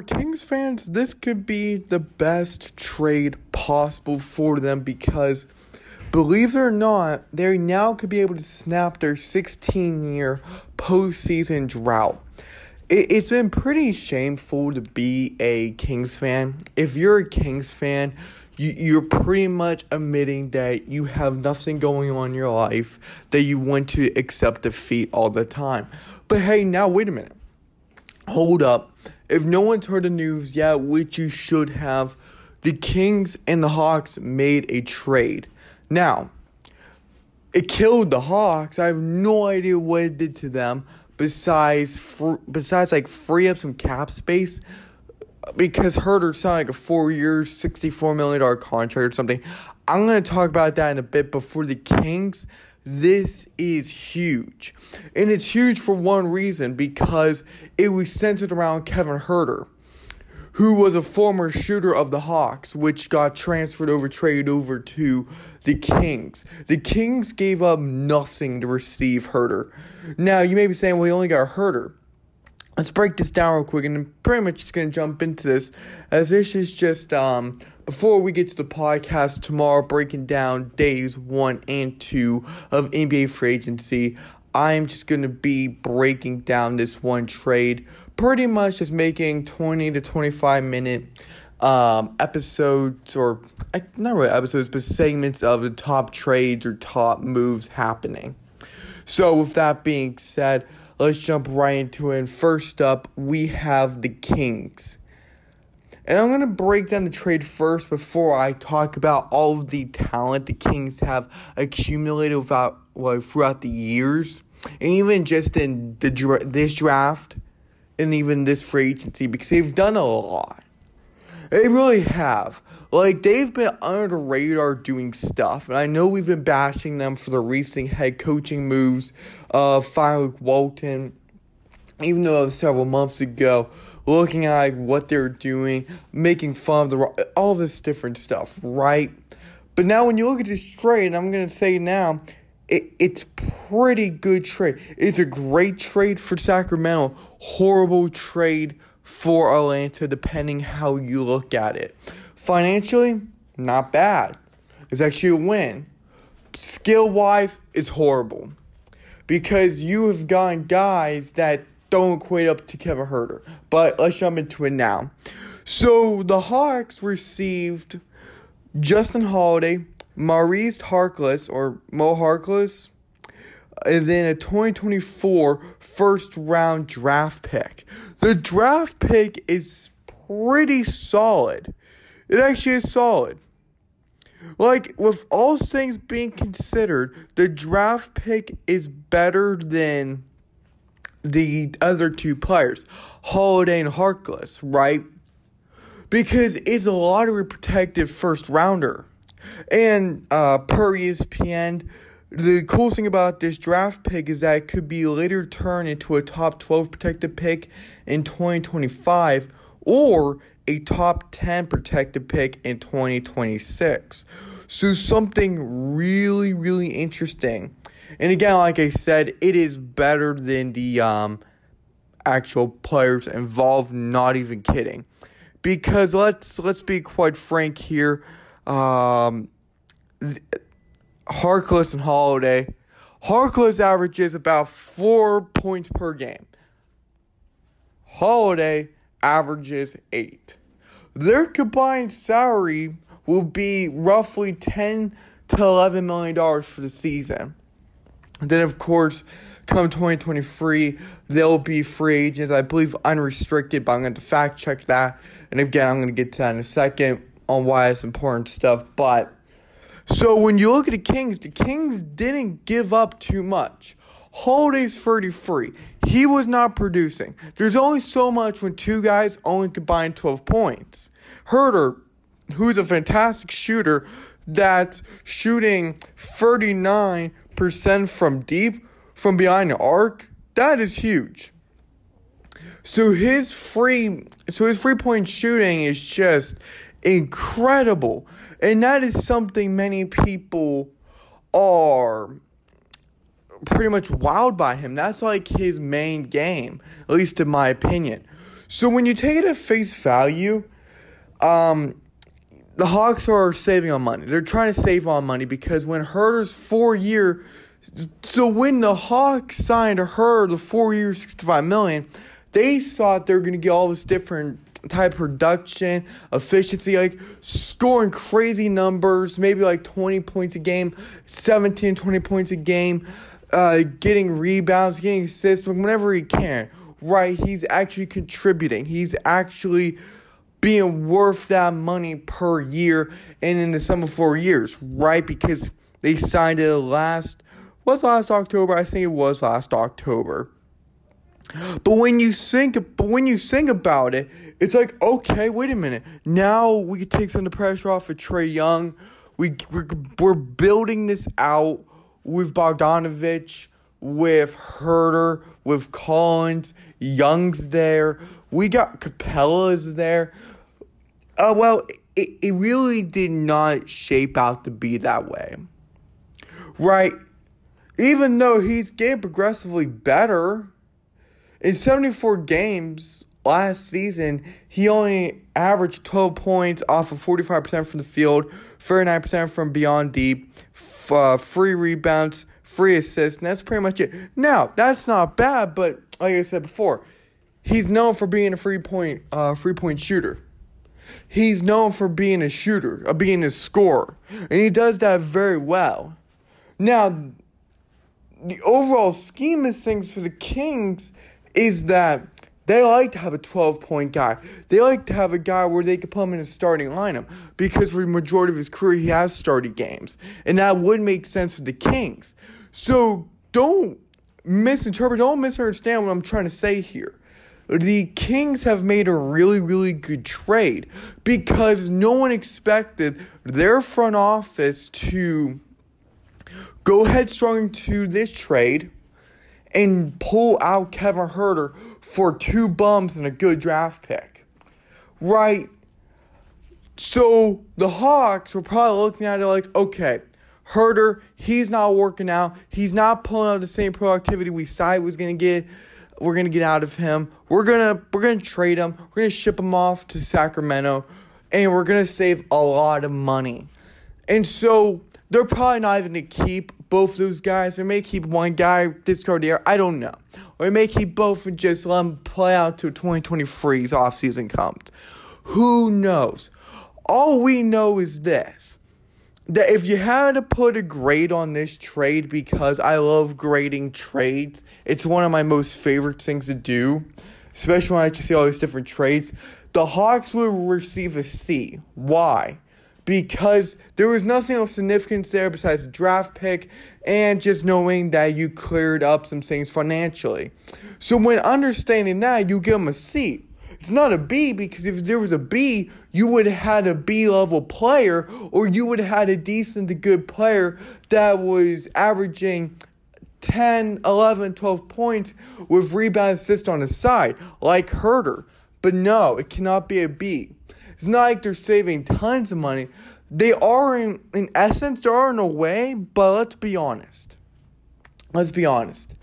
for Kings fans, this could be the best trade possible for them because, believe it or not, they now could be able to snap their 16 year postseason drought. It, it's been pretty shameful to be a Kings fan. If you're a Kings fan, you, you're pretty much admitting that you have nothing going on in your life, that you want to accept defeat all the time. But hey, now wait a minute. Hold up. If no one's heard the news yet, which you should have, the Kings and the Hawks made a trade. Now, it killed the Hawks. I have no idea what it did to them besides fr- besides like free up some cap space because Huerter signed like a four year, $64 million contract or something. I'm to talk about that in a bit before the Kings. This is huge. And it's huge for one reason because it was centered around Kevin Huerter, who was a former shooter of the Hawks, which got transferred over, traded over to the Kings. The Kings gave up nothing to receive Huerter. Now, you may be saying, well, he only got Huerter let's break this down real quick and I'm pretty much just gonna jump into this as this is just um before we get to the podcast tomorrow breaking down days one and two of NBA free agency I'm just gonna be breaking down this one trade pretty much just making 20 to 25 minute um episodes or not really episodes but segments of the top trades or top moves happening so with that being said let's jump right into it. And first up, we have the Kings. And I'm going to break down the trade first before I talk about all of the talent the Kings have accumulated without, throughout the years. And even just in the this draft and even this free agency because they've done a lot. They really have. Like, they've been under the radar doing stuff. And I know we've been bashing them for the recent head coaching moves of firing Walton, even though it was several months ago, looking at like, what they're doing, making fun of the all this different stuff, right? But now when you look at this trade, I'm gonna say now, it, it's pretty good trade. It's a great trade for Sacramento, horrible trade for Atlanta, depending how you look at it. Financially, not bad. It's actually a win. Skill wise, it's horrible because you have gotten guys that don't equate up to Kevin Huerter. But let's jump into it now. So the Hawks received Justin Holiday, Maurice Harkless or Mo Harkless, and then a 2024 first round draft pick. The draft pick is pretty solid. It actually is solid. Like, with all things being considered, the draft pick is better than the other two players, Holiday and Harkless, right? Because it's a lottery protected first rounder. And uh, per ESPN, the cool thing about this draft pick is that it could be later turned into a top 12 protected pick in 2025 or a top 10 protected pick in 2026. So, something really, really interesting. And again, like I said, it is better than the um, actual players involved, not even kidding. Because let's let's be quite frank here. Um, Harkless and Holiday. Harkless averages about four points per game. Holiday averages eight. Their combined salary will be roughly 10 to 11 million dollars for the season. Then of course, come 2023, they'll be free agents, I believe unrestricted, but I'm going to fact check that. And again, I'm going to get to that in a second on why it's important stuff, but so when you look at the Kings, the Kings didn't give up too much. Holiday's 33. He was not producing. There's only so much when two guys only combine 12 points. Huerter, who's a fantastic shooter, that's shooting 39% from deep, from behind the arc, that is huge. So his free so his free point shooting is just incredible. And that is something many people are pretty much wowed by him. That's like his main game, at least in my opinion. So when you take it at face value, um, the Hawks are saving on money. They're trying to save on money because when Huerter's four year, so when the Hawks signed her the four year, sixty five million, they thought they were gonna get all this different type production, efficiency, like scoring crazy numbers, maybe like 20 points a game, 17, 20 points a game, uh, getting rebounds, getting assists whenever he can. Right? He's actually contributing. He's actually being worth that money per year and in the sum of four years, right? Because they signed it last was last October. I think it was last October. But when you think but when you think about it, it's like, okay, wait a minute. Now we can take some of the pressure off of Trae Young. We we're, we're building this out with Bogdanovich, with Huerter, with Collins. Young's there. We got Capela's there. Uh, well, it, it really did not shape out to be that way. Right? Even though he's getting progressively better, in 74 games, last season, he only averaged 12 points off of 45% from the field, 39% from beyond deep, f- uh, free rebounds, free assists, and that's pretty much it. Now, that's not bad, but like I said before, he's known for being a free point, uh, free point shooter. He's known for being a shooter, uh, being a scorer, and he does that very well. Now, the overall scheme of things for the Kings is that they like to have a 12 point guy. They like to have a guy where they can put him in a starting lineup because for the majority of his career he has started games. And that would make sense for the Kings. So don't misinterpret, don't misunderstand what I'm trying to say here. The Kings have made a really, really good trade because no one expected their front office to go headstrong into this trade and pull out Kevin Huerter for two bums and a good draft pick. Right? So the Hawks were probably looking at it like, okay, Huerter, he's not working out. He's not pulling out the same productivity we said he was gonna get. We're gonna get out of him. We're gonna we're gonna trade him. We're gonna ship him off to Sacramento, and we're gonna save a lot of money. And so they're probably not even gonna keep both those guys. They may keep one guy, discard the other. I don't know. Or they may keep both and just let them play out to 2023's offseason comes. Who knows? All we know is this. That if you had to put a grade on this trade, because I love grading trades, it's one of my most favorite things to do, especially when I see all these different trades. The Hawks will receive a C. Why? because there was nothing of significance there besides the draft pick and just knowing that you cleared up some things financially. So when understanding that, you give them a C. It's not a B because if there was a B, you would have had a B level player or you would have had a decent to good player that was averaging 10, 11, 12 points with rebound assist on the side, like Huerter. But no, it cannot be a B. It's not like they're saving tons of money. They are, in, in essence, they are in a way, but let's be honest. Let's be honest.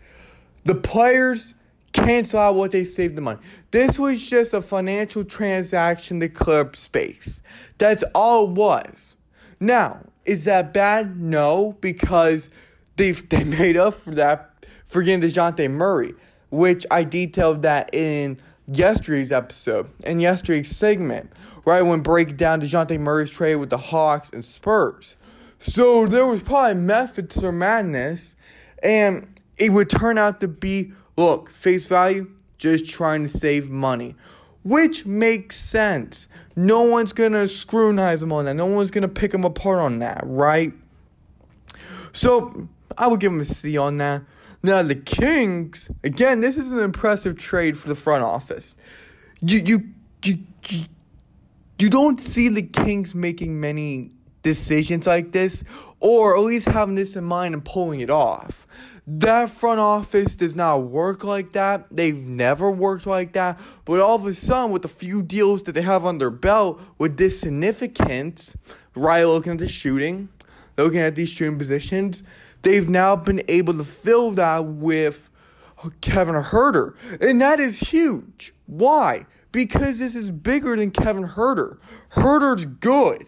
The players cancel out what they saved the money. This was just a financial transaction to clear up space. That's all it was. Now, is that bad? No, because they they made up for that for getting DeJounte Murray, which I detailed that in yesterday's episode and yesterday's segment right when breaking down DeJounte Murray's trade with the Hawks and Spurs. So there was probably method to madness, and it would turn out to be look, face value, just trying to save money. Which makes sense. No one's gonna scrutinize him on that. No one's gonna pick him apart on that, right? So I would give him a C on that. Now the Kings, again, this is an impressive trade for the front office. You you you, you you don't see the Kings making many decisions like this, or at least having this in mind and pulling it off. That front office does not work like that. They've never worked like that. But all of a sudden, with the few deals that they have on their belt with this significance, right, looking at the shooting, looking at these shooting positions, they've now been able to fill that with Kevin Huerter. And that is huge. Why? because this is bigger than Kevin Huerter. Huerter's good.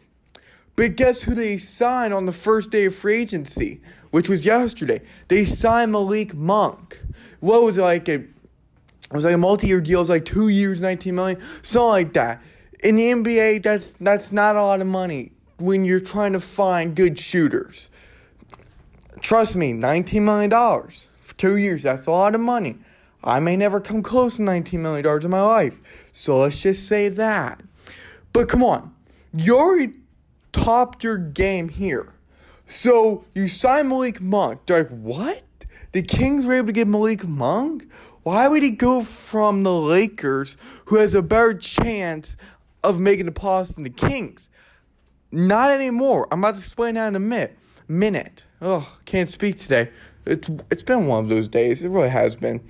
But guess who they signed on the first day of free agency, which was yesterday? They signed Malik Monk. What was it like a it was like a multi-year deal, it was like two years, 19 million, something like that. In the NBA, that's that's not a lot of money when you're trying to find good shooters. Trust me, $19 million for two years, that's a lot of money. I may never come close to $19 million in my life. So let's just say that. But come on, you already topped your game here. So you sign Malik Monk. They're like, what? The Kings were able to get Malik Monk? Why would he go from the Lakers, who has a better chance of making the playoffs than the Kings? Not anymore. I'm about to explain that in a minute. Minute. Oh, can't speak today. It's it's been one of those days. It really has been.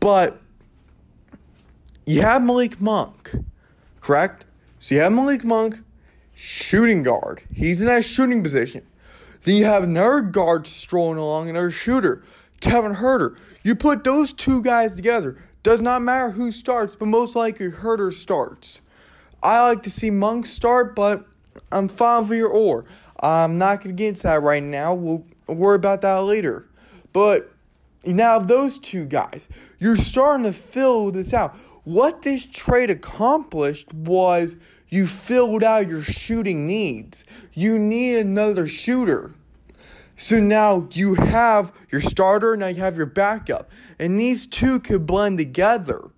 But you have Malik Monk, correct? So you have Malik Monk, shooting guard. He's in that shooting position. Then you have another guard strolling along, another shooter, Kevin Huerter. You put those two guys together. Does not matter who starts, but most likely Huerter starts. I like to see Monk start, but I'm fine for your or. I'm not going to get into that right now. We'll worry about that later. But now, those two guys, you're starting to fill this out. What this trade accomplished was you filled out your shooting needs. You need another shooter. So now you have your starter, now you have your backup. And these two could blend together.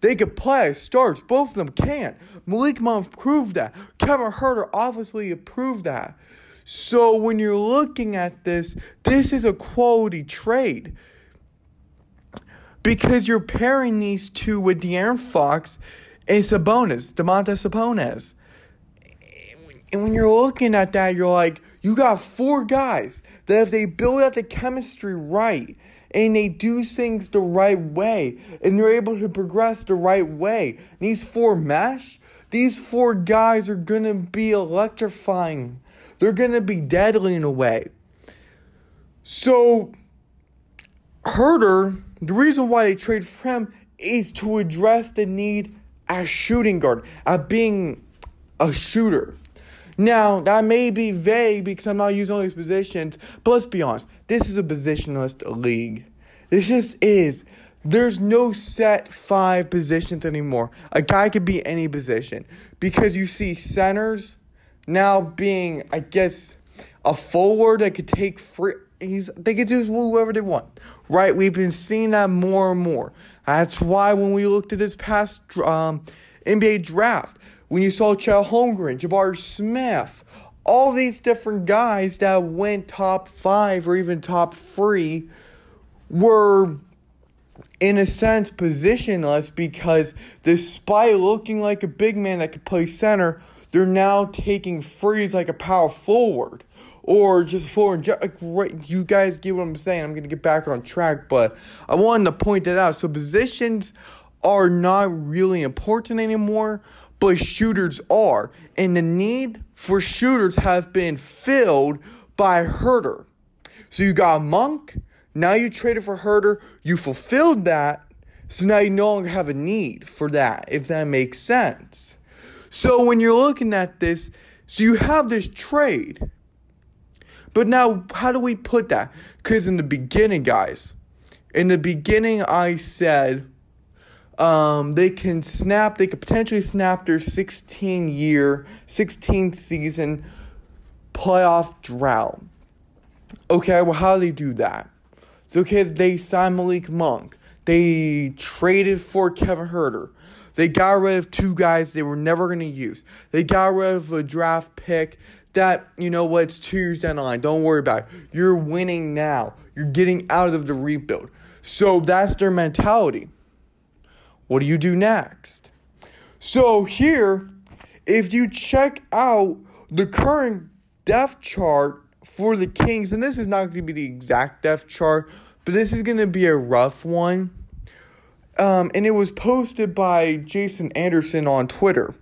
They could play as starts. Both of them can't. Malik Monk proved that. Kevin Huerter obviously approved that. So when you're looking at this, this is a quality trade. Because you're pairing these two with De'Aaron Fox and Sabonis, Domantas Sabonis. And when you're looking at that, you're like, you got four guys that if they build out the chemistry right and they do things the right way and they're able to progress the right way, these four mesh, these four guys are going to be electrifying. They're going to be deadly in a way. So, Huerter, the reason why they trade for him is to address the need as shooting guard, at being a shooter. Now, that may be vague because I'm not using all these positions, but let's be honest. This is a positionless league. This just is. There's no set five positions anymore. A guy could be any position because you see centers now being, I guess, a forward that could take free. He's they could do whoever they want, right? We've been seeing that more and more. That's why when we looked at this past um, NBA draft, when you saw Chet Holmgren, Jabari Smith, all these different guys that went top five or even top three were in a sense, positionless because despite looking like a big man that could play center, they're now taking frees like a power forward or just forward. Like, you guys get what I'm saying. I'm going to get back on track, but I wanted to point that out. So, positions are not really important anymore, but shooters are. And the need for shooters have been filled by Huerter. So, you got Monk now you traded for Huerter, you fulfilled that, so now you no longer have a need for that, if that makes sense. So when you're looking at this, so you have this trade. But now, how do we put that? Because in the beginning, guys, in the beginning, I said um, they can snap, they could potentially snap their 16 year, 16 season playoff drought. Okay, well, how do they do that? Okay, they signed Malik Monk. They traded for Kevin Huerter. They got rid of two guys they were never going to use. They got rid of a draft pick that, you know what, it's the line. Don't worry about it. You're winning now. You're getting out of the rebuild. So that's their mentality. What do you do next? So here, if you check out the current depth chart for the Kings, and this is not going to be the exact depth chart, but this is going to be a rough one. Um, and it was posted by Jason Anderson on Twitter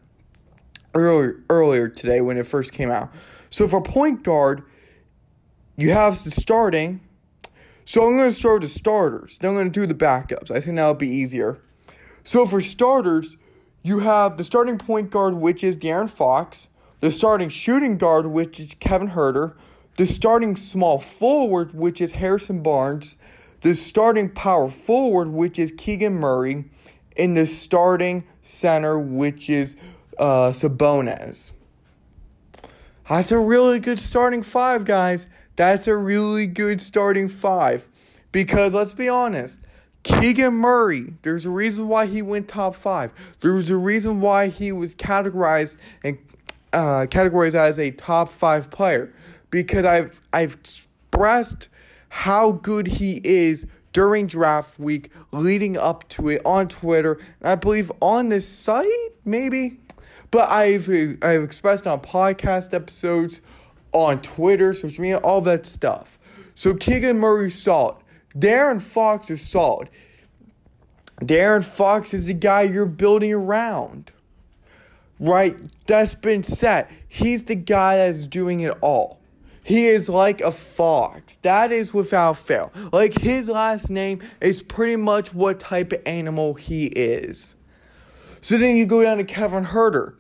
earlier, earlier today when it first came out. So for point guard, you have the starting. So I'm going to start the starters. Then I'm going to do the backups. I think that'll be easier. So for starters, you have the starting point guard, which is De'Aaron Fox, the starting shooting guard, which is Kevin Huerter, the starting small forward, which is Harrison Barnes, the starting power forward, which is Keegan Murray, and the starting center, which is uh, Sabonis. That's a really good starting five, guys. That's a really good starting five. Because let's be honest, Keegan Murray, there's a reason why he went top five. There's a reason why he was categorized and uh, categorized as a top five player. Because I've I've expressed how good he is during draft week, leading up to it on Twitter, and I believe on this site, maybe. But I've I've expressed on podcast episodes, on Twitter, social media, all that stuff. So Keegan Murray's solid. De'Aaron Fox is solid. De'Aaron Fox is the guy you're building around. Right? That's been set. He's the guy that's doing it all. He is like a fox. That is without fail. Like his last name is pretty much what type of animal he is. So then you go down to Kevin Huerter.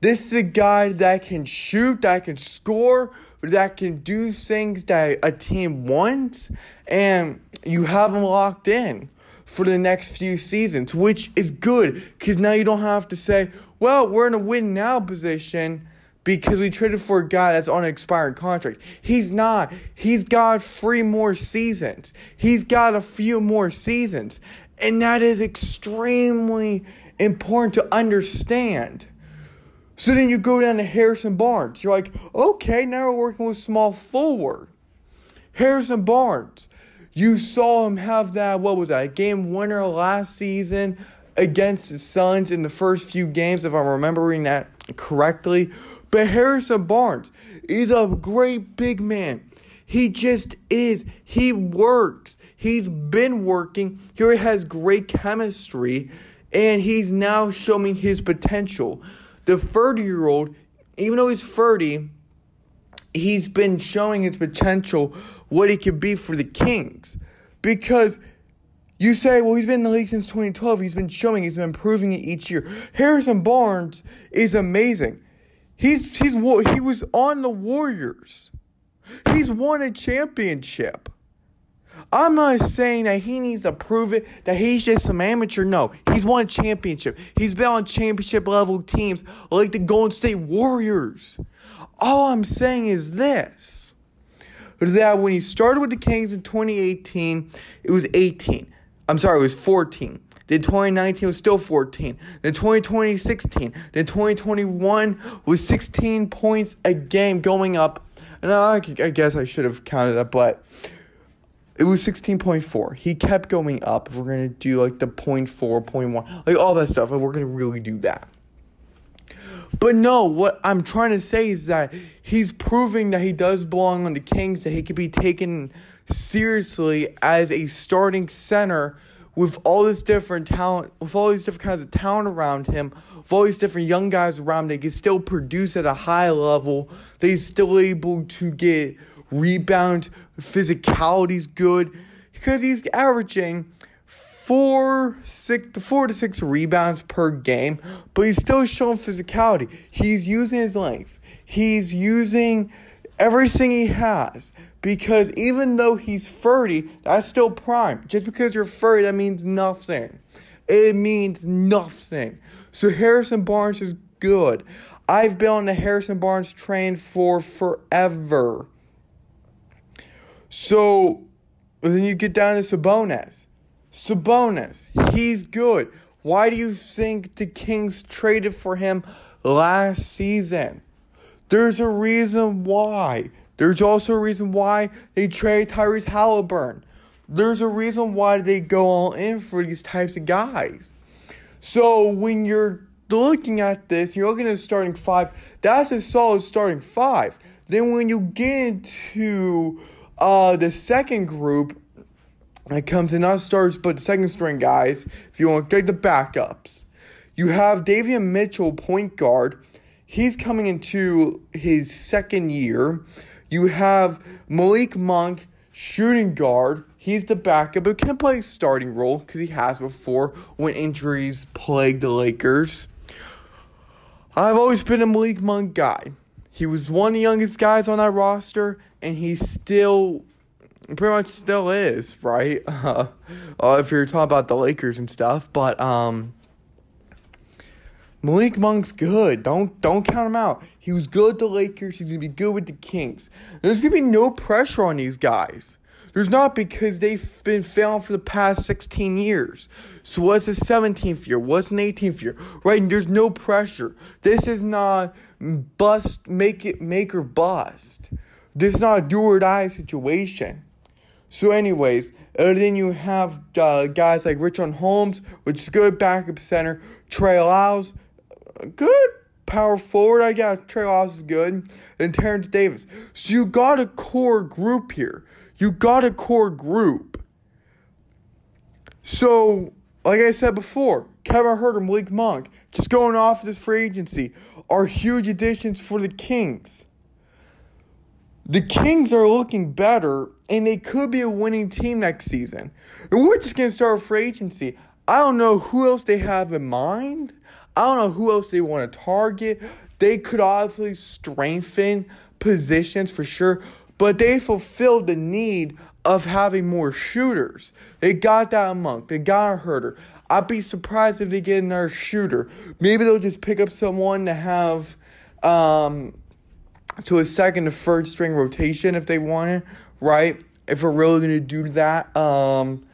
This is a guy that can shoot, that can score, that can do things that a team wants, and you have him locked in for the next few seasons, which is good because now you don't have to say, well, we're in a win now position because we traded for a guy that's on an expiring contract. He's not. He's got three more seasons. He's got a few more seasons. And that is extremely important to understand. So then you go down to Harrison Barnes. You're like, okay, now we're working with small forward. Harrison Barnes. You saw him have that, what was that, game winner last season against the Suns in the first few games, if I'm remembering that correctly. But Harrison Barnes is a great big man. He just is. He works. He's been working. He has great chemistry. And he's now showing his potential. The 30 year old, even though he's 30, he's been showing his potential, what he could be for the Kings. Because you say, well, he's been in the league since 2012. He's been showing, he's been improving it each year. Harrison Barnes is amazing. He's he's he was on the Warriors. He's won a championship. I'm not saying that he needs to prove it, that he's just some amateur. No, he's won a championship. He's been on championship level teams like the Golden State Warriors. All I'm saying is this that when he started with the Kings in 2018, it was 18. I'm sorry, it was 14. Then 2019 was still 14. Then 2020, 16. Then 2021 was 16 points a game going up. And I, I guess I should have counted that, but it was 16.4. He kept going up. If we're going to do like the 0.4, 0.1, like all that stuff, and we're going to really do that. But no, what I'm trying to say is that he's proving that he does belong on the Kings, that he could be taken seriously as a starting center with all this different talent, with all these different kinds of talent around him, with all these different young guys around him, he can still produce at a high level, that he's still able to get rebounds, physicality's good because he's averaging four six four to six rebounds per game, but he's still showing physicality. He's using his length. He's using everything he has. Because even though he's 30, that's still prime. Just because you're 30, that means nothing. It means nothing. So Harrison Barnes is good. I've been on the Harrison Barnes train for forever. So then you get down to Sabonis. Sabonis, he's good. Why do you think the Kings traded for him last season? There's a reason why. There's also a reason why they trade Tyrese Halliburton. There's a reason why they go all in for these types of guys. So when you're looking at this, you're looking at starting five, that's a solid starting five. Then when you get into uh, the second group that comes in not stars but second string guys. If you want to get the backups, you have Davion Mitchell, point guard. He's coming into his second year. You have Malik Monk, shooting guard. He's the backup, but can play starting role because he has before when injuries plagued the Lakers. I've always been a Malik Monk guy. He was one of the youngest guys on that roster, and he still pretty much still is, right? Uh, if you're talking about the Lakers and stuff, but um, Malik Monk's good. Don't don't count him out. He was good at the Lakers. He's gonna be good with the Kings. There's gonna be no pressure on these guys. There's not because they've been failing for the past 16 years. So what's the 17th year? What's an 18th year? Right? And there's no pressure. This is not bust, make it, make or bust. This is not a do or die situation. So, anyways, and then you have uh, guys like Richaun Holmes, which is good backup center. Trey Lyles, good power forward. I guess Trey Lyles is good. And Terence Davis. So you got a core group here. You got a core group. So, like I said before, Kevin Huerter, Malik Monk, just going off this free agency, are huge additions for the Kings. The Kings are looking better, and they could be a winning team next season. And we're just going to start free agency. I don't know who else they have in mind. I don't know who else they want to target. They could obviously strengthen positions for sure, but they fulfilled the need of having more shooters. They got that Monk. They got a Huerter. I'd be surprised if they get another shooter. Maybe they'll just pick up someone to have um, to a second to third string rotation if they want it, right? If we're really gonna do that. Um,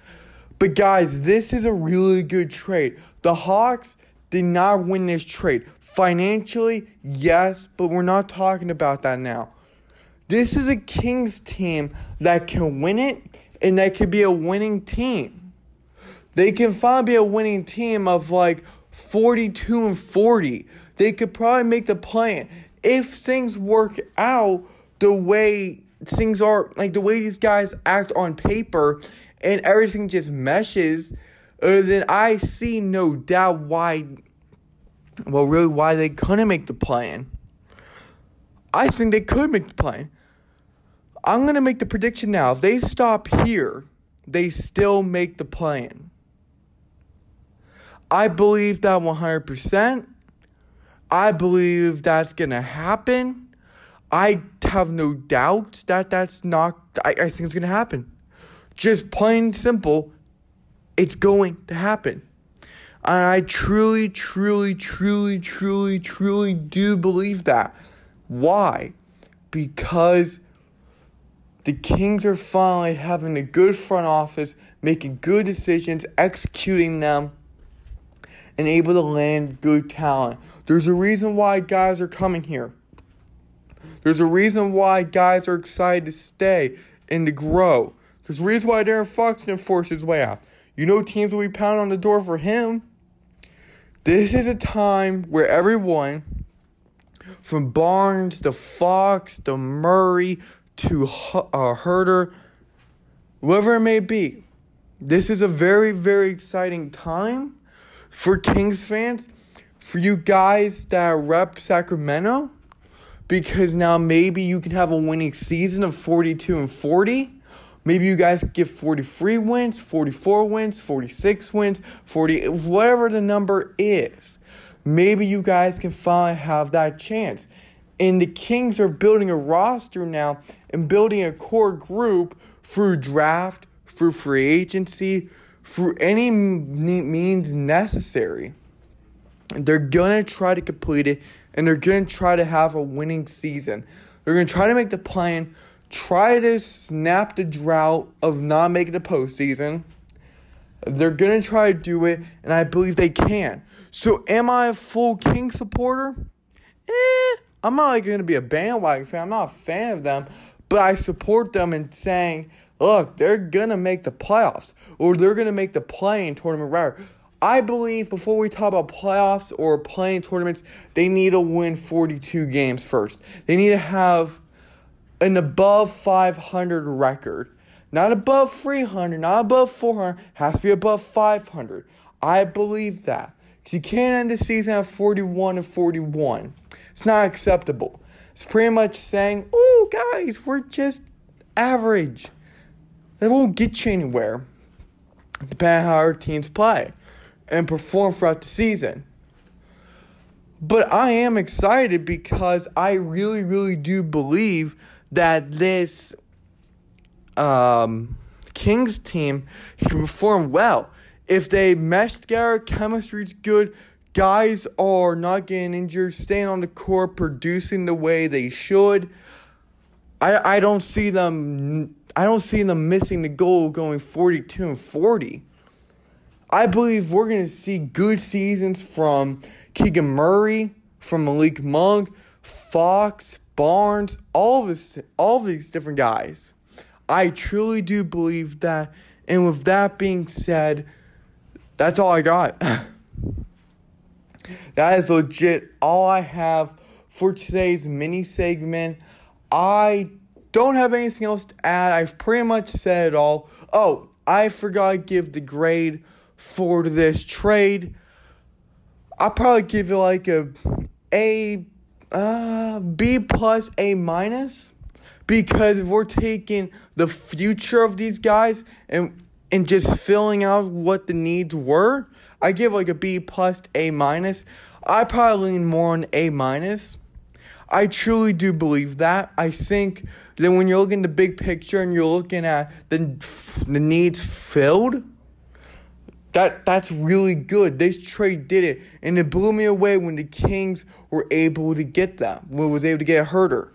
but guys, this is a really good trade. The Hawks did not win this trade. Financially, yes, but we're not talking about that now. This is a Kings team that can win it and that could be a winning team. They can finally be a winning team of like 42 and 40. They could probably make the play if things work out the way things are, like the way these guys act on paper and everything just meshes uh, then I see no doubt why, well, really, why they couldn't make the plan. I think they could make the plan. I'm going to make the prediction now. If they stop here, they still make the plan. I believe that 100%. I believe that's going to happen. I have no doubt that that's not, I, I think it's going to happen. Just plain simple, it's going to happen. I truly, truly, truly, truly, truly do believe that. Why? Because the Kings are finally having a good front office, making good decisions, executing them, and able to land good talent. There's a reason why guys are coming here. There's a reason why guys are excited to stay and to grow. There's a reason why De'Aaron Fox didn't force his way out. You know teams will be pounding on the door for him. This is a time where everyone, from Barnes to Fox to Murray to uh, Huerter, whoever it may be, this is a very, very exciting time for Kings fans, for you guys that rep Sacramento, because now maybe you can have a winning season of 42 and 40 Maybe you guys get 43 wins, 44 wins, 46 wins, 40, whatever the number is. Maybe you guys can finally have that chance. And the Kings are building a roster now and building a core group through draft, through free agency, through any means necessary. They're going to try to complete it and they're going to try to have a winning season. They're going to try to make the plan try to snap the drought of not making the postseason. They're gonna try to do it, and I believe they can. So, am I a full King supporter? Eh, I'm not like gonna be a bandwagon fan. I'm not a fan of them, but I support them in saying, look, they're gonna make the playoffs, or they're gonna make the play-in tournament. Rather, I believe before we talk about playoffs or playing tournaments, they need to win 42 games first. They need to have an above 500 record. Not above 300, not above 400, has to be above 500. I believe that. Because you can't end the season at 41 and 41. It's not acceptable. It's pretty much saying, oh, guys, we're just average. It won't get you anywhere, depending on how our teams play and perform throughout the season. But I am excited because I really, really do believe that this um, Kings team can perform well. If they mesh together, chemistry's good, guys are not getting injured, staying on the court, producing the way they should. I I don't see them I don't see them missing the goal going 42 and 40. I believe we're going to see good seasons from Keegan Murray, from Malik Monk, Fox, Barnes, all this, all these different guys. I truly do believe that. And with that being said, that's all I got. that is legit all I have for today's mini segment. I don't have anything else to add. I've pretty much said it all. Oh, I forgot to give the grade for this trade. I'll probably give it like a A uh B plus A minus because if we're taking the future of these guys and and just filling out what the needs were, I give like a B plus A minus. I probably lean more on A minus. I truly do believe that. I think that when you're looking at the big picture and you're looking at the the needs filled, that that's really good. This trade did it, and it blew me away when the Kings were able to get that. When was able to get a Huerter.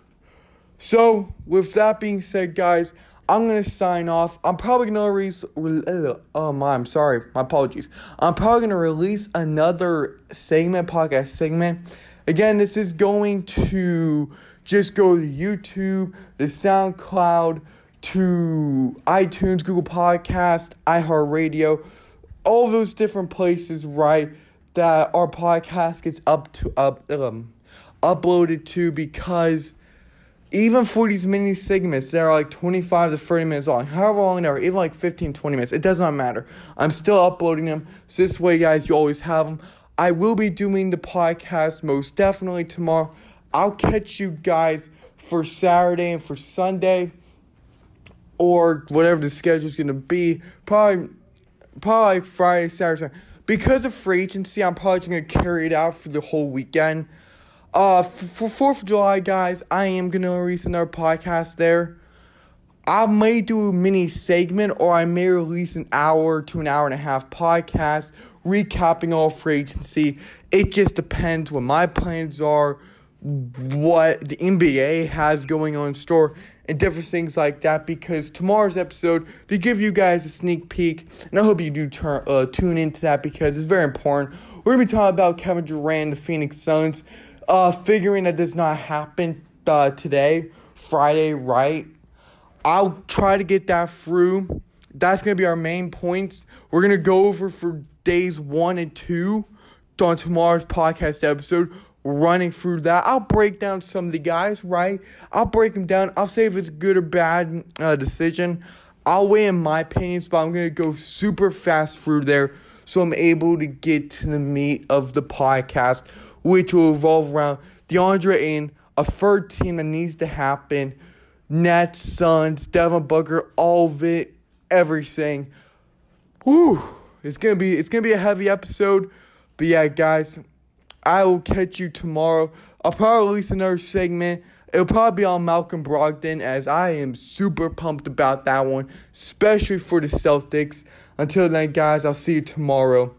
So with that being said, guys, I'm gonna sign off. I'm probably gonna release. Uh, oh my, I'm sorry. My apologies. I'm probably gonna release another segment, podcast segment. Again, this is going to just go to YouTube, the SoundCloud, to iTunes, Google Podcast, iHeartRadio, all those different places, right? That our podcast gets up to up um uploaded to because even for these mini segments that are like 25 to 30 minutes long, however long they are, even like 15, 20 minutes, it does not matter. I'm still uploading them. So this way, guys, you always have them. I will be doing the podcast most definitely tomorrow. I'll catch you guys for Saturday and for Sunday or whatever the schedule's gonna be. Probably probably like Friday, Saturday. Because of free agency, I'm probably gonna carry it out for the whole weekend. Uh, for Fourth of July, guys, I am gonna release another podcast there. I may do a mini segment, or I may release an hour to an hour and a half podcast recapping all free agency. It just depends what my plans are, what the NBA has going on in store, and different things like that. Because tomorrow's episode, to give you guys a sneak peek, and I hope you do turn uh, tune into that because it's very important. We're gonna be talking about Kevin Durant, the Phoenix Suns. Uh, figuring that does not happen uh, today, Friday, right? I'll try to get that through. That's gonna be our main points. We're gonna go over for days one and two on tomorrow's podcast episode. Running through that, I'll break down some of the guys. Right, I'll break them down. I'll say if it's good or bad uh, decision. I'll weigh in my opinions, but I'm gonna go super fast through there, so I'm able to get to the meat of the podcast which will revolve around DeAndre Ayton, a third team that needs to happen, Nets, Suns, Devin Booker, all of it, everything. Whew. It's gonna be it's gonna be a heavy episode. But yeah, guys, I will catch you tomorrow. I'll probably release another segment. It'll probably be on Malcolm Brogdon as I am super pumped about that one, especially for the Celtics. Until then, guys, I'll see you tomorrow.